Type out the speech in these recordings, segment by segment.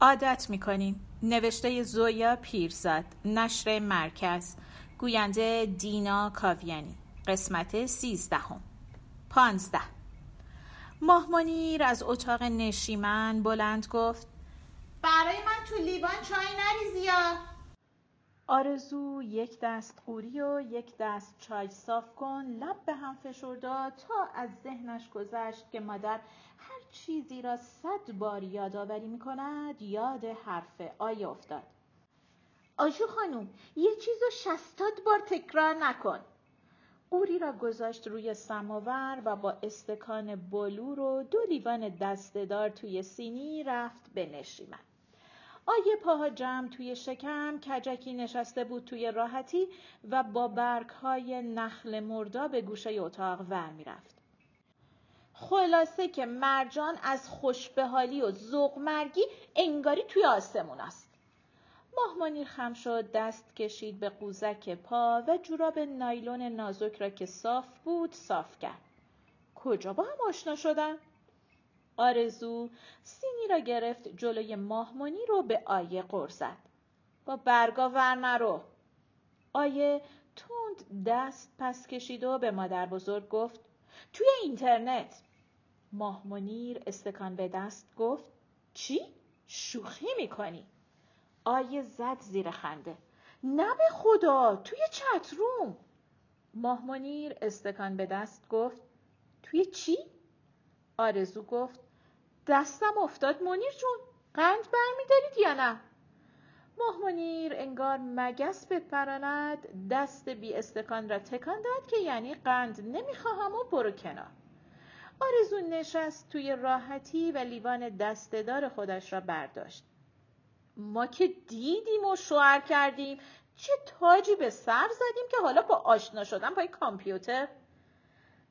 عادت می‌کنین. نوشته زویا پیرزاد نشر مرکز. گوینده دینا کاویانی. قسمت سیزدهم. پانزده. ماهمانیر از اتاق نشیمن بلند گفت برای من تو لیوان چای نریزی آرزو یک دست قوری و یک دست چای صاف کن. لب به هم فشردا تا از ذهنش گذشت که مادر چیزی را صد بار یادآوری می کند یاد حرف آیه افتاد. آشو خانوم یه چیز رو شستاد بار تکرار نکن. قوری را گذاشت روی سماور و با استکان بلور و دو لیوان دستهدار توی سینی رفت به نشیمن. آیه پاها جمع توی شکم کجکی نشسته بود توی راحتی و با برگ های نخل مردا به گوشه اتاق ور می‌رفت. خلاصه که مرجان از خوشبهالی و ذوق مرگی انگاری توی آسمون است. ماهمانیر خم شد دست کشید به قوزک پا و جوراب نایلون نازک را که صاف بود صاف کرد. کجا با هم آشنا شدن؟ آرزو سینی را گرفت جلوی ماهمانی رو به آیه قر زد. با برگا ور نرو. آیه تند دست پس کشید و به مادر بزرگ گفت توی اینترنت. ماهمنیر استکان به دست گفت چی؟ شوخی می‌کنی؟ آیه زد زیر خنده. نه به خدا توی چتروم. ماهمنیر استکان به دست گفت توی چی؟ آرزو گفت دستم افتاد منیر جون قند برمیدارید یا نه ماه انگار مگس بپراند دست بی استکان را تکان داد که یعنی قند نمی‌خواهم و برو کنار آرزو نشست توی راحتی و لیوان دستهدار خودش را برداشت. ما که دیدیم و شوهر کردیم چه تاجی به سر زدیم که حالا با آشنا شدن پای کامپیوتر؟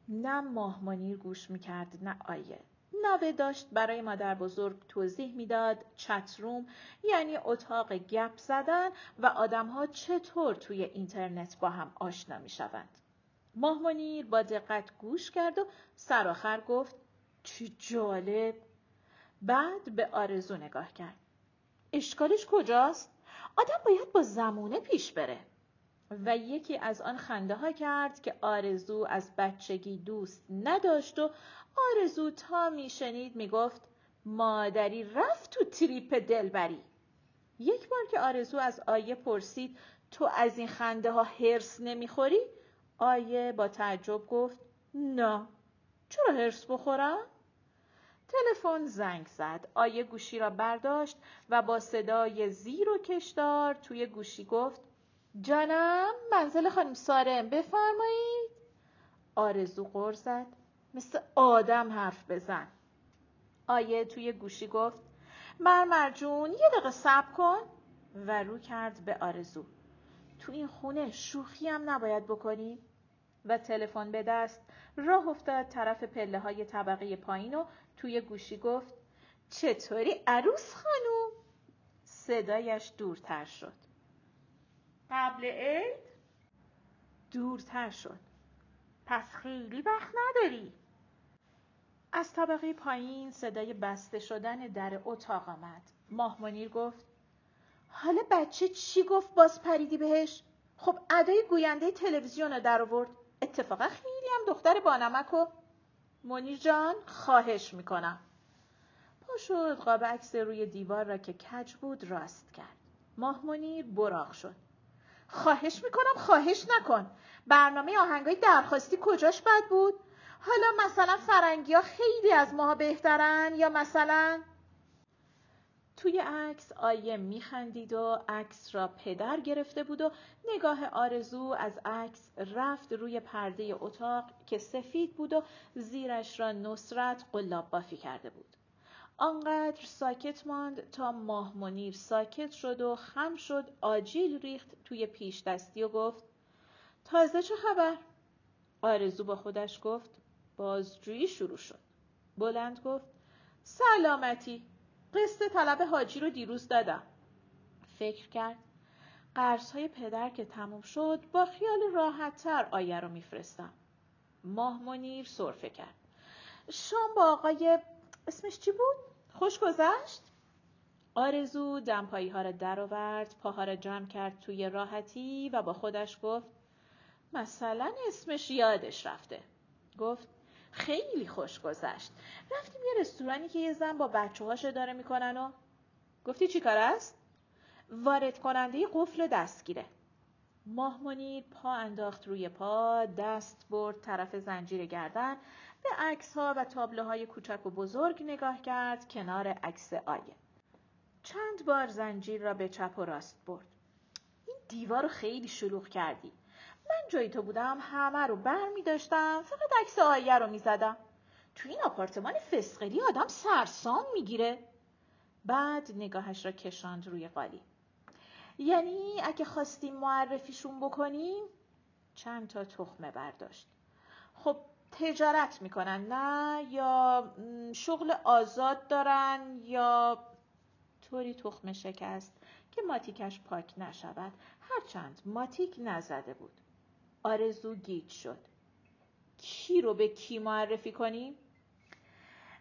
نه ماهمانیر گوش می‌کرد نه آیه. نوه داشت برای مادر بزرگ توضیح می‌داد چتروم یعنی اتاق گپ زدن و آدمها چطور توی اینترنت با هم آشنا می شوند. ماهمانیر با دقت گوش کرد و سرآخر گفت چی جالب بعد به آرزو نگاه کرد اشکالش کجاست؟ آدم باید با زمونه پیش بره و یکی از آن خنده ها کرد که آرزو از بچگی دوست نداشت و آرزو تا میشنید می‌گفت مادری رفت تو تریپ دلبری یک بار که آرزو از آیه پرسید تو از این خنده ها هرس نمی‌خوری؟ آیه با تعجب گفت نه. چرا هرس بخورم؟ تلفن زنگ زد آیه گوشی را برداشت و با صدای زیر و کشدار توی گوشی گفت جانم منزل خانم سارم بفرمایید. آرزو غر زد مثل آدم حرف بزن. آیه توی گوشی گفت مرمر جون یه دقیقه صبر کن. و رو کرد به آرزو. تو این خونه شوخی هم نباید بکنی. و تلفن به دست راه افتاد طرف پله های طبقه پایین و توی گوشی گفت چطوری عروس خانوم؟ صدایش دورتر شد. قبل عید؟ دورتر شد. پس خیلی وقت نداری. از طبقه پایین صدای بسته شدن در اتاق آمد. ماه گفت حالا بچه چی گفت باز پریدی بهش؟ خب ادای گوینده تلویزیون رو در آورد. اتفاقا خیلی هم دختر بانمک و منیر جان خواهش می‌کنم. پا قاب عکس روی دیوار را که کج بود راست کرد. ماه منیر براق شد. خواهش می‌کنم خواهش نکن. برنامه آهنگای درخواستی کجاش بد بود؟ حالا مثلا فرنگی ها خیلی از ماها بهترن یا مثلا توی عکس آیه میخندید و عکس را پدر گرفته بود و نگاه آرزو از عکس رفت روی پرده اتاق که سفید بود و زیرش را نصرت قلاب بافی کرده بود. آنقدر ساکت ماند تا ماه منیر ساکت شد و خم شد آجیل ریخت توی پیش دستی و گفت تازه چه خبر؟ آرزو با خودش گفت بازجویی شروع شد. بلند گفت سلامتی قسط طلب حاجی رو دیروز دادم. فکر کرد قرض های پدر که تموم شد با خیال راحتتر آیه رو میفرستم. ماه منیر صرفه کرد. شام با آقای اسمش چی بود؟ خوش گذشت؟ آرزو دمپایی ها را درآورد پاها را جمع کرد توی راحتی و با خودش گفت مثلا اسمش یادش رفته گفت خیلی خوش گذشت. رفتیم یه رستورانی که یه زن با بچه هاش اداره می‌کنن و گفتی چی کار است؟ وارد کننده قفل دستگیره. ماه پا انداخت روی پا دست برد طرف زنجیر گردن به عکس ها و تابلوهای کوچک و بزرگ نگاه کرد کنار عکس آیه. چند بار زنجیر را به چپ و راست برد. این دیوار رو خیلی شلوغ کردی. من جای تو بودم همه رو بر می داشتم فقط عکس آیه رو می زدم. تو این آپارتمان فسقلی آدم سرسام می‌گیره بعد نگاهش را کشاند روی قالی. یعنی اگه خواستیم معرفیشون بکنیم چند تا تخمه برداشت. خب تجارت می‌کنن نه؟ یا شغل آزاد دارن یا طوری تخمه شکست که ماتیکش پاک نشود. هرچند ماتیک نزده بود. آرزو گیج شد. کی رو به کی معرفی کنیم؟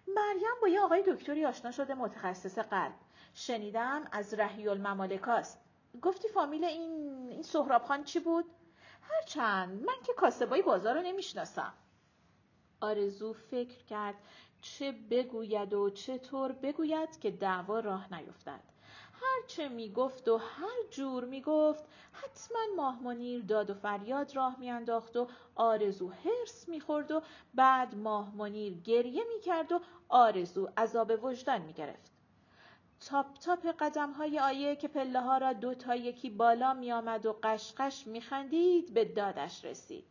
مریم با یه آقای دکتری آشنا شده متخصص قلب. شنیدم از رحی الممالکاست گفتی فامیل این این سهراب خان چی بود؟ هرچند من که کاسبای بازار رو نمی‌شناسم. آرزو فکر کرد چه بگوید و چطور بگوید که دعوا راه نیفتد. هر چه می‌گفت و هر جور می‌گفت حتما ماه داد و فریاد راه میانداخت و آرزو هرس می‌خورد و بعد ماه منیر گریه می‌کرد و آرزو عذاب وجدان می‌گرفت تاپ تاپ قدم های آیه که پله ها را دو تا یکی بالا می آمد و قشقش می خندید به دادش رسید.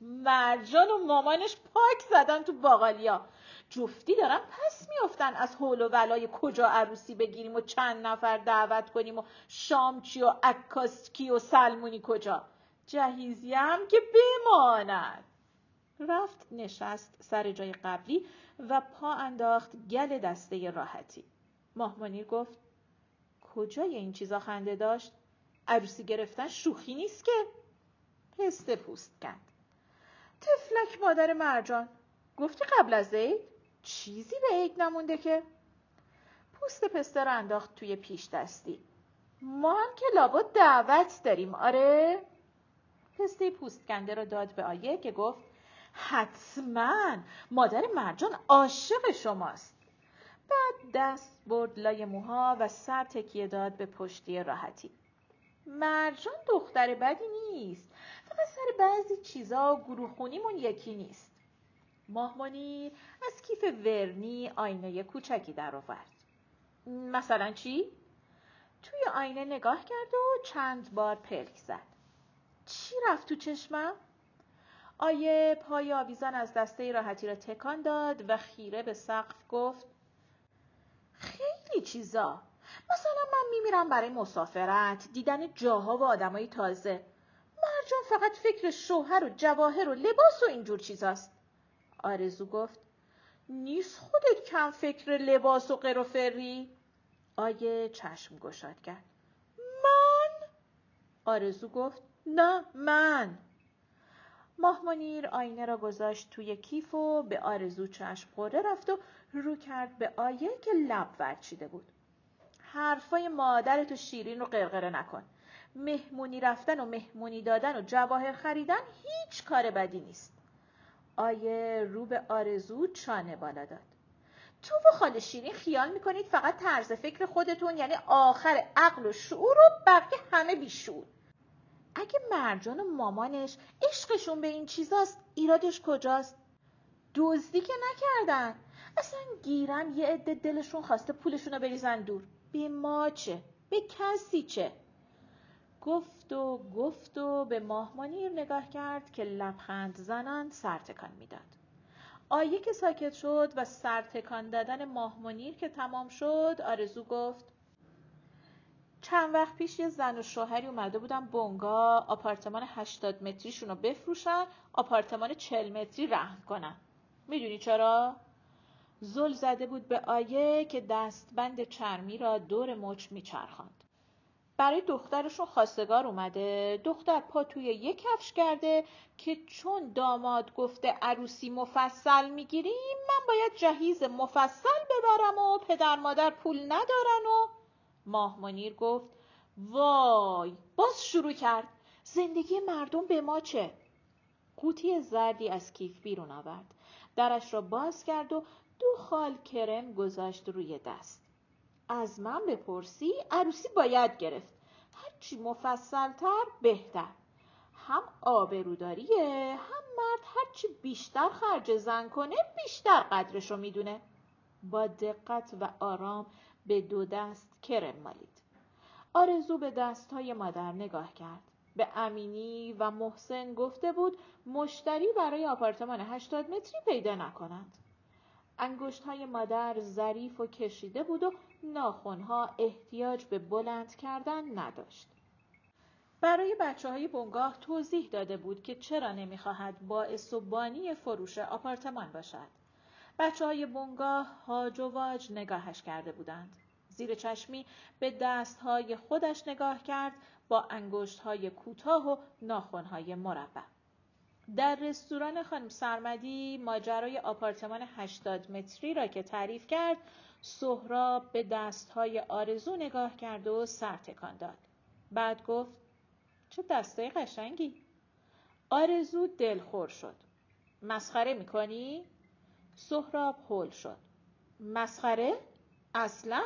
مرجان و مامانش پاک زدن تو باقالیا. جفتی دارن پس میافتن از حول و ولای کجا عروسی بگیریم و چند نفر دعوت کنیم و شام چی و عکاس کی و سلمونی کجا. جهیزی هم که بماند. رفت نشست سر جای قبلی و پا انداخت گل دسته راحتی. ماهمانیر گفت کجای این چیزا خنده داشت؟ عروسی گرفتن شوخی نیست که پسته پوست کرد تفلک مادر مرجان گفتی قبل از عید چیزی به عید نمونده که پوست پسته رو انداخت توی پیش دستی. ما هم که لابد دعوت داریم. آره؟ پسته پوست کنده رو داد به آیه که گفت حتما مادر مرجان عاشق شماست. بعد دست برد لای موها و سر تکیه داد به پشتی راحتی. مرجان دختر بدی نیست. فقط سر بعضی چیزا گروه خونیمون یکی نیست. ماهمانی از کیف ورنی آینه کوچکی در آورد مثلا چی؟ توی آینه نگاه کرد و چند بار پلک زد. چی رفت تو چشمم؟ آیه پای آویزان از دسته راحتی را تکان داد و خیره به سقف گفت خیلی چیزا. مثلا من میمیرم برای مسافرت دیدن جاها و آدمای تازه. مرجان فقط فکر شوهر و جواهر و لباس و اینجور چیزاست. آرزو گفت نیست خودت کم فکر لباس و قروفری آیه چشم گشاد کرد. من؟ آرزو گفت. نه من. ماهمانیر آینه را گذاشت توی کیف و به آرزو چشم خوره رفت و رو کرد به آیه که لب ورچیده بود. حرفای مادرتو شیرین رو قرقره نکن. مهمونی رفتن و مهمونی دادن و جواهر خریدن هیچ کار بدی نیست. آیه رو به آرزو چانه بالا داد. تو و خاله شیرین خیال می‌کنید فقط طرز فکر خودتون یعنی آخر عقل و شعور و بقیه همه بیشور اگه مرجان و مامانش عشقشون به این چیزاست ایرادش کجاست؟ دزدی که نکردن. اصلا گیرن یه عده دلشون خواسته پولشون رو بریزن دور. به ما چه؟ به کسی چه؟ گفت و گفت و به ماهمانیر نگاه کرد که لبخند زنان سرتکان می‌داد. آیه که ساکت شد و سرتکان دادن ماهمانیر که تمام شد آرزو گفت چند وقت پیش یه زن و شوهری اومده بودن بونگا آپارتمان 80 متریشون رو بفروشن آپارتمان 40 متری رهن کنن. می‌دونی چرا؟ زل زده بود به آیه که دستبند چرمی را دور مچ میچرخاند. برای دخترشون خواستگار اومده. دختر پا توی یک کفش کرده که چون داماد گفته عروسی مفصل می‌گیریم من باید جهیز مفصل ببرم و پدر مادر پول ندارن و ماه منیر گفت وای باز شروع کرد. زندگی مردم به ما چه؟ قوطی زردی از کیف بیرون آورد. درش را باز کرد و دو خال کرم گذاشت روی دست. از من بپرسی عروسی باید گرفت. هرچی مفصلتر بهتر. هم آبروداریه هم مرد هرچی بیشتر خرج زن کنه بیشتر قدرش رو می‌دونه. با دقت و آرام به دو دست کرم مالید. آرزو به دستهای مادر نگاه کرد. به امینی و محسن گفته بود مشتری برای آپارتمان 80 متری پیدا نکنند. انگشت های مادر ظریف و کشیده بود و ناخونها احتیاج به بلند کردن نداشت. برای بچه های بنگاه توضیح داده بود که چرا نمی‌خواهد باعث و بانی فروش آپارتمان باشد. بچه های بنگاه هاج و واج نگاهش کرده بودند. زیر چشمی به دستهای خودش نگاه کرد با انگشتهای کوتاه و ناخونهای مربع. در رستوران خانم سرمدی ماجرای آپارتمان 80 متری را که تعریف کرد سهراب به دستهای آرزو نگاه کرد و سر تکان داد. بعد گفت چه دستای قشنگی؟ آرزو دلخور شد. مسخره می‌کنی؟ سهراب هول شد. مسخره؟ اصلا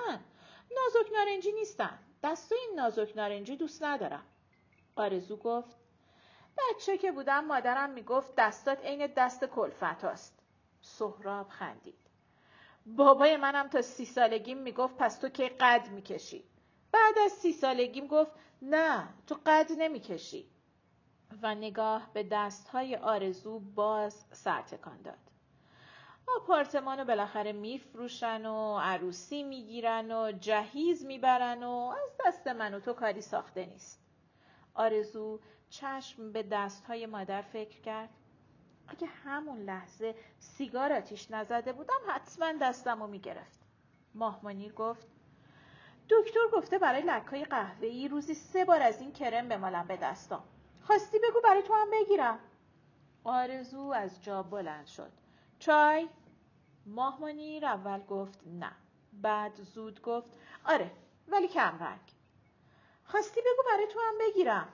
نازک نارنجی نیستن. دستای نازک نارنجی دوست ندارم. آرزو گفت بچه که بودم مادرم می‌گفت دستات عین دست کلفت هاست. سهراب خندید. بابای منم تا سی سالگیم می‌گفت پس تو که قد می‌کشی. بعد از سی سالگیم گفت نه تو قد نمی‌کشی. و نگاه به دستهای آرزو باز سرتکان داد. آپارتمان رو بالاخره میفروشن و عروسی می‌گیرن و جهیز می‌برن و از دست من و تو کاری ساخته نیست. آرزو چشم به دستهای مادر فکر کرد. اگه همون لحظه سیگار آتیش نزده بودم حتما دستم رو می‌گرفت. ماهمانیر گفت دکتر گفته برای لکای قهوه‌ای روزی سه بار از این کرم بمالم به دستام. خواستی بگو برای تو هم بگیرم. آرزو از جا بلند شد. چای؟ ماهمانیر اول گفت نه. بعد زود گفت آره ولی کم رنگ. خواستی بگو برای تو هم بگیرم.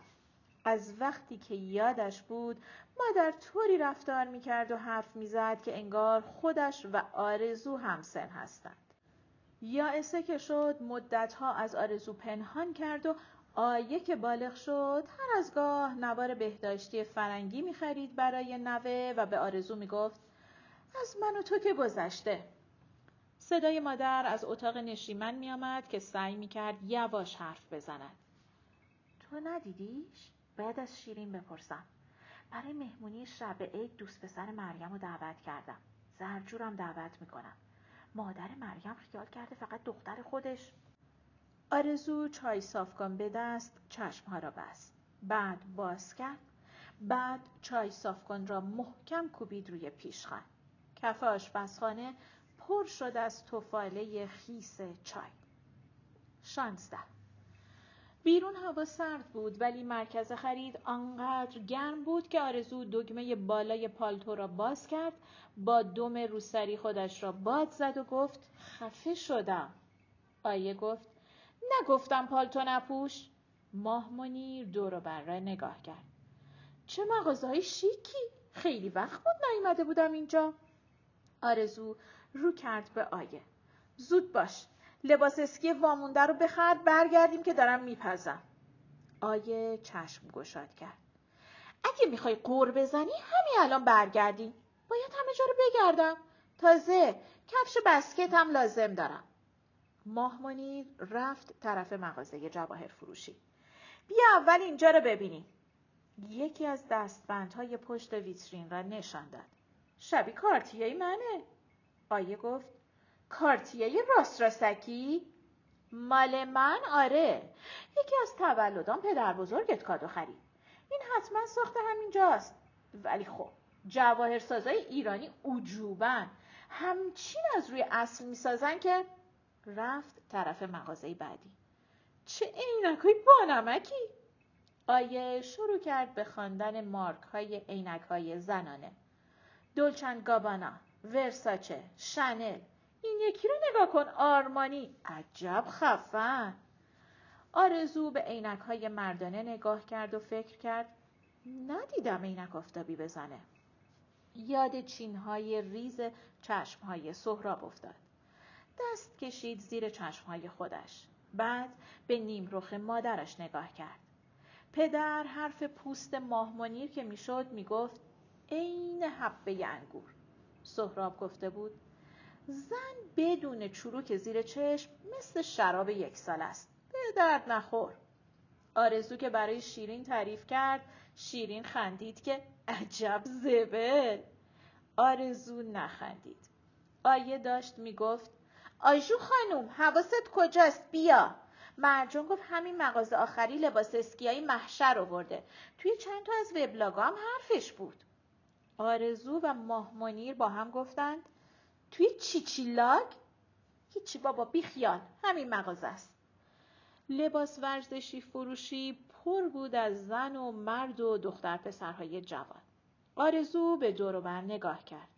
از وقتی که یادش بود مادر طوری رفتار می‌کرد و حرف می‌زد که انگار خودش و آرزو همسن هستند. یائسه که شد مدتها از آرزو پنهان کرد و آیه که بالغ شد هر از گاه نوار بهداشتی فرنگی می‌خرید برای نوه و به آرزو می‌گفت از من و تو که گذشته. صدای مادر از اتاق نشیمن میآمد که سعی می‌کرد یواش حرف بزند. تو ندیدیش؟ بعد از شیرین بپرسم. برای مهمونی شب عید دوست پسر مریم رو دعوت کردم. زرجورم دعوت می‌کنم. مادر مریم خیال کرده فقط دختر خودش. آرزو چای صافکن به دست چشمها را بست بعد باز کرد. بعد چای صافکن را محکم کوبید روی پیشخان کف آشپزخانه پر شد از توفاله خیس چای. شانزده. بیرون هوا سرد بود ولی مرکز خرید آنقدر گرم بود که آرزو دگمه بالای پالتو را باز کرد با دم روسری خودش را باد زد و گفت خفه شدم. آیه گفت نگفتم پالتو نپوش. ماه منیر دور بر نگاه کرد. چه مغازه شیکی؟ خیلی وقت بود نیومده بودم اینجا. آرزو رو کرد به آیه. زود باش. لباس اسکی وامونده رو بخر برگردیم که دارم میپزم. آیه چشم گشاد کرد. اگه می‌خوای قور بزنی همین الان برگردیم باید همه جا رو بگردم. تازه کفش بسکت هم لازم دارم. ماهمانی رفت طرف مغازه جواهر فروشی. بیا اول اینجا رو ببینیم یکی از دستبندهای پشت ویترین را نشان داد. شبیه کارتیه منه. آیه گفت کارتیه راست راستکی؟ مال من؟ آره. یکی از تولدان پدر بزرگت کادو خرید این حتما ساخته همینجاست ولی خب جواهر سازای ایرانی اوجوبن همچین از روی اصل می‌سازن که رفت طرف مغازه بعدی. چه عینکای بانمکی! آیه شروع کرد به خواندن مارک های عینک های زنانه. دولچند گابانا ورساچه شنل این یکی رو نگاه کن آرمانی. عجب خفن. آرزو به عینک های مردانه نگاه کرد و فکر کرد ندیدم عینک آفتابی بزنه. یاد چین های ریز چشم های سهراب افتاد. دست کشید زیر چشم های خودش. بعد به نیم رخ مادرش نگاه کرد. پدر حرف پوست ماهمانیر که می‌شد می‌گفت عین حبه انگور. سهراب گفته بود زن بدون چروک زیر چشم مثل شراب یک سال است. به درد نخور. آرزو که برای شیرین تعریف کرد شیرین خندید که عجب زبل. آرزو نخندید. آیه داشت می‌گفت آجو خانوم حواست کجاست؟ بیا. مرجان گفت همین مغازه آخری لباس اسکیایی محشر آورده. توی چند تا از وبلاگا هم حرفش بود. آرزو و ماهمنیر با هم گفتند توی چیچیلاگ هیچی بابا بیخیال همین مغازه است. لباس ورزشی فروشی پر بود از زن و مرد و دختر پسرهای جوان. آرزو به دور بر نگاه کرد.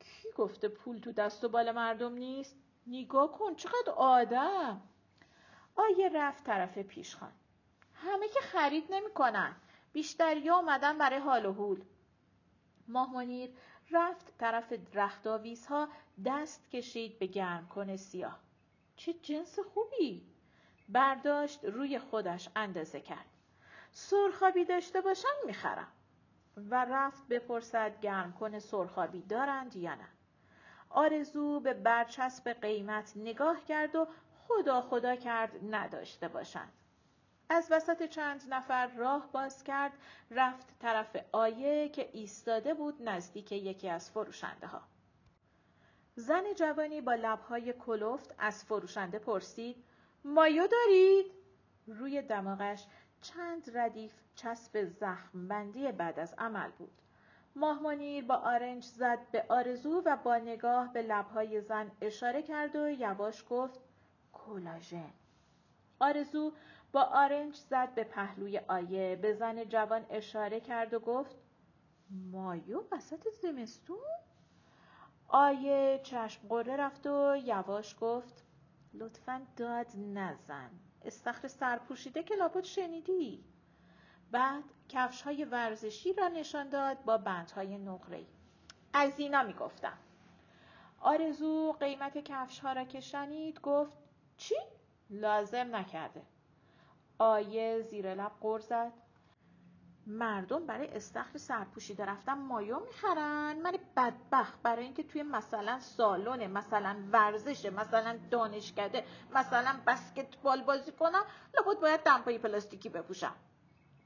کی گفته پول تو دست و بال مردم نیست؟ نگاه کن چقدر آدم. آیه رفت طرف پیشخان. همه که خرید نمی‌کنن. بیشتری اومدن برای حال و هول ماهمنیر رفت طرف رختاویز ها دست کشید به گرم کنه سیاه. چه جنس خوبی! برداشت روی خودش اندازه کرد. سرخابی داشته باشن می‌خرم. و رفت بپرسد گرم کنه سرخابی دارند یا نه. آرزو به برچسب قیمت نگاه کرد و خدا خدا کرد نداشته باشند. از وسط چند نفر راه باز کرد رفت طرف آیه که ایستاده بود نزدیک یکی از فروشنده ها. زن جوانی با لبهای کلفت از فروشنده پرسید مایو دارید؟ روی دماغش چند ردیف چسب زخم بندی بعد از عمل بود. ماهمانیر با آرنج زد به آرزو و با نگاه به لبهای زن اشاره کرد و یواش گفت کلاژن. آرزو با آرنج زد به پهلوی آیه. به زن جوان اشاره کرد و گفت مایو وسط زمستون؟ آیه چشم قره رفت و یواش گفت لطفا داد نزن. استخر سرپوشیده که لابد شنیدی. بعد کفش های ورزشی را نشان داد با بندهای نقره از اینا می‌گفتم. آرزو قیمت کفش ها را که شنید گفت چی؟ لازم نکرده. آیه زیر لب غر زد. مردم برای استخر سرپوشیده رفتن مایو می‌خرن. من بدبخت برای اینکه توی مثلا سالن مثلا ورزش مثلا دانشکده مثلا بسکتبال بازی کنم لابد باید دمپایی پلاستیکی بپوشم.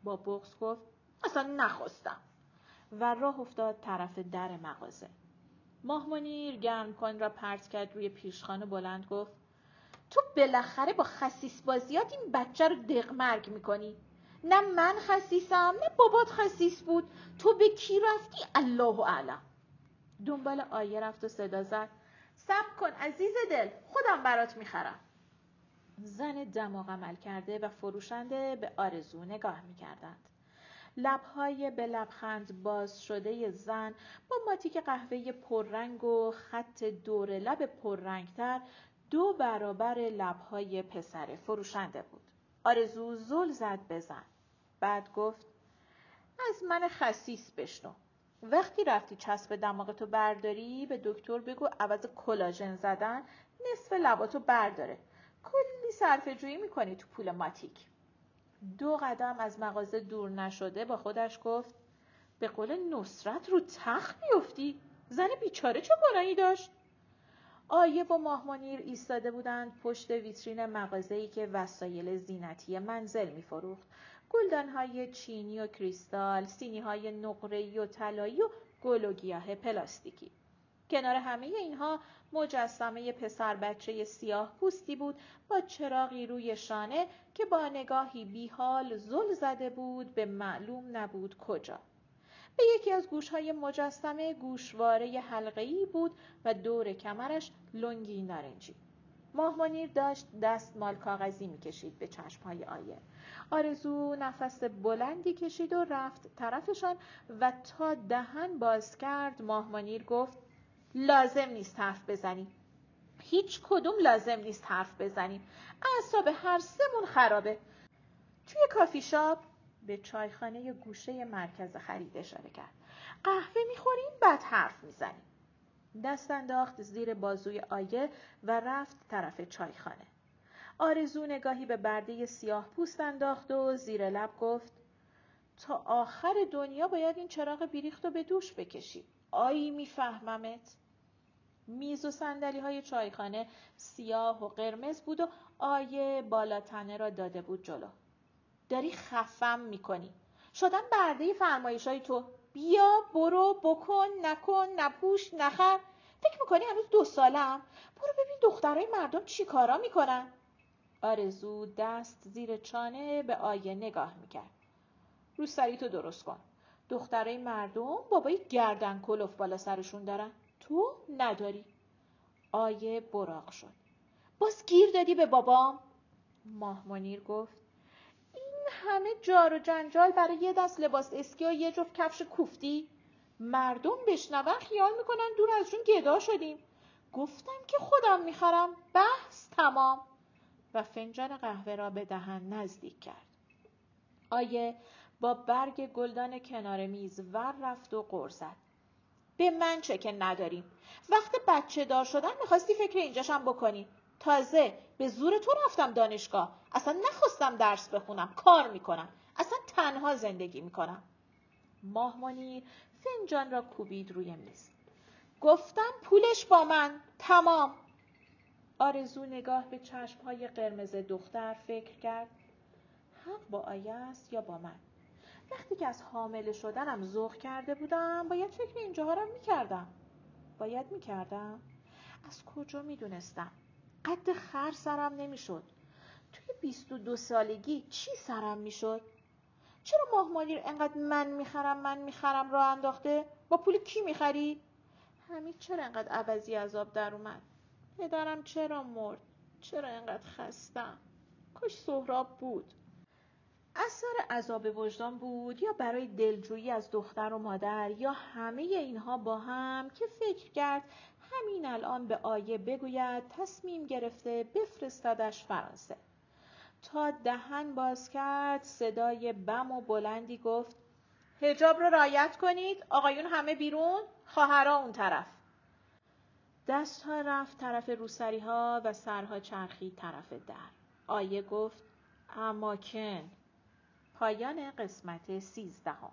با بغز گفت اصلا نخواستم. و راه افتاد طرف در مغازه. ماهمنیر گرم کن را پرت کرد روی پیشخانه بلند گفت تو بالاخره با خسیس بازیات این بچه رو دقمرگ می‌کنی. نه من خسیسم نه بابات خسیس بود. تو به کی رفتی؟ الله اعلم. دنبال آیه رفت و صدا زد. سب کن عزیز دل خودم برات می‌خرم. زن دماغ عمل کرده و فروشنده به آرزو نگاه می‌کردند. لبهای به لبخند باز شده زن با ماتیک قهوه پررنگ و خط دور لب پررنگتر دو برابر لبهای پسر فروشنده بود. آرزو زل زد بزن. بعد گفت از من خسیس بشنو. وقتی رفتی چسب دماغتو برداری به دکتر بگو عوض کلاژن زدن نصف لباتو برداره. کلی صرف جویی می‌کنی تو پول ماتیک. دو قدم از مغازه دور نشده با خودش گفت به قول نصرت رو تخت میافتی؟ زن بیچاره چه گناهی داشت؟ آیه و ماهمانیر ایستاده بودند پشت ویترین مغازه‌ای که وسایل زینتی منزل میفروخت. گلدانهای چینی و کریستال سینیهای نقره‌ای و طلایی و گل و گیاه پلاستیکی. کنار همه اینها مجسمه پسر بچه سیاه پوستی بود با چراغی روی شانه که با نگاهی بیحال زل زده بود به معلوم نبود کجا. به یکی از گوشهای مجسمه گوشواره حلقه‌ای بود و دور کمرش لنگی نارنجی. ماهمانیر داشت دستمال کاغذی می‌کشید به چشمهای آیه. آرزو نفس بلندی کشید و رفت طرفشان و تا دهن باز کرد ماهمانیر گفت لازم نیست حرف بزنی. هیچ کدوم لازم نیست حرف بزنیم اعصاب هر سمون خرابه توی کافی شاپ به چایخانه گوشه مرکز خرید اشاره کرد. قهوه می‌خوریم بعد حرف می‌زنیم. دست انداخت زیر بازوی آیه و رفت طرف چایخانه. آرزو نگاهی به برده سیاه پوست انداخت و زیر لب گفت تا آخر دنیا باید این چراغ بیریخت رو به دوش بکشی. آیی میفهممت. میز و سندلی های چایخانه سیاه و قرمز بود و آیه بالاتنه را داده بود جلو. داری خفم می‌کنی. شدن برده فرمایش های تو. بیا برو بکن نکن نپوش نخر. فکر می‌کنی هنوز دو سالم؟ برو ببین دخترای مردم چی کارا می‌کنن. آرزو دست زیر چانه به آیه نگاه می‌کرد. رو سری تو درست کن. دخترای مردم بابای گردن کلوف بالا سرشون دارن. تو نداری. آیه براق شد. باز گیر دادی به بابام. ماه منیر گفت همه جار و جنجال برای یه دست لباس اسکی و یه جفت کفش کوفتی؟ مردم بشنون خیال می‌کنن دور ازشون گدا شدیم. گفتم که خودم می‌خرم. بحث تمام. و فنجان قهوه را به دهن نزدیک کرد. آیه با برگ گلدان کنار میز ور رفت و قرصد به من چه که نداریم. وقت بچه دار شدن می‌خواستی فکر اینجاشم بکنی. تازه به زور تو رفتم دانشگاه. اصلا نخواستم درس بخونم. کار می‌کنم. اصلا تنها زندگی می‌کنم. ماه فنجان را کوبید روی میز. گفتم پولش با من. تمام. آرزو نگاه به چشمهای قرمز دختر فکر کرد. حق با آیه یا با من. وقتی که از حامله شدنم ذوق کرده بودم باید فکر اینجاها را می‌کردم. باید می‌کردم. از کجا می‌دونستم؟ قد خر سرم نمی‌شد. توی بیست و دو سالگی چی سرم می‌شد؟ چرا ماه مالیر انقدر من می‌خرم من می‌خرم راه انداخته؟ با پول کی می‌خری؟ همین چرا انقدر عوضی عذاب در اومد؟ پدرم چرا مرد؟ چرا انقدر خستم؟ کاش سهراب بود. اثر عذاب وجدان بود یا برای دلجویی از دختر و مادر یا همه اینها با هم که فکر کرد همین الان به آیه بگوید تصمیم گرفته بفرستادش فرانسه. تا دهن باز کرد صدای بم و بلندی گفت هجاب رو رایت کنید آقایون همه بیرون خواهرها اون طرف. دستها رفت طرف روسری ها و سرها چرخی طرف در. آیه گفت اماکن پایان قسمت سیزدهم.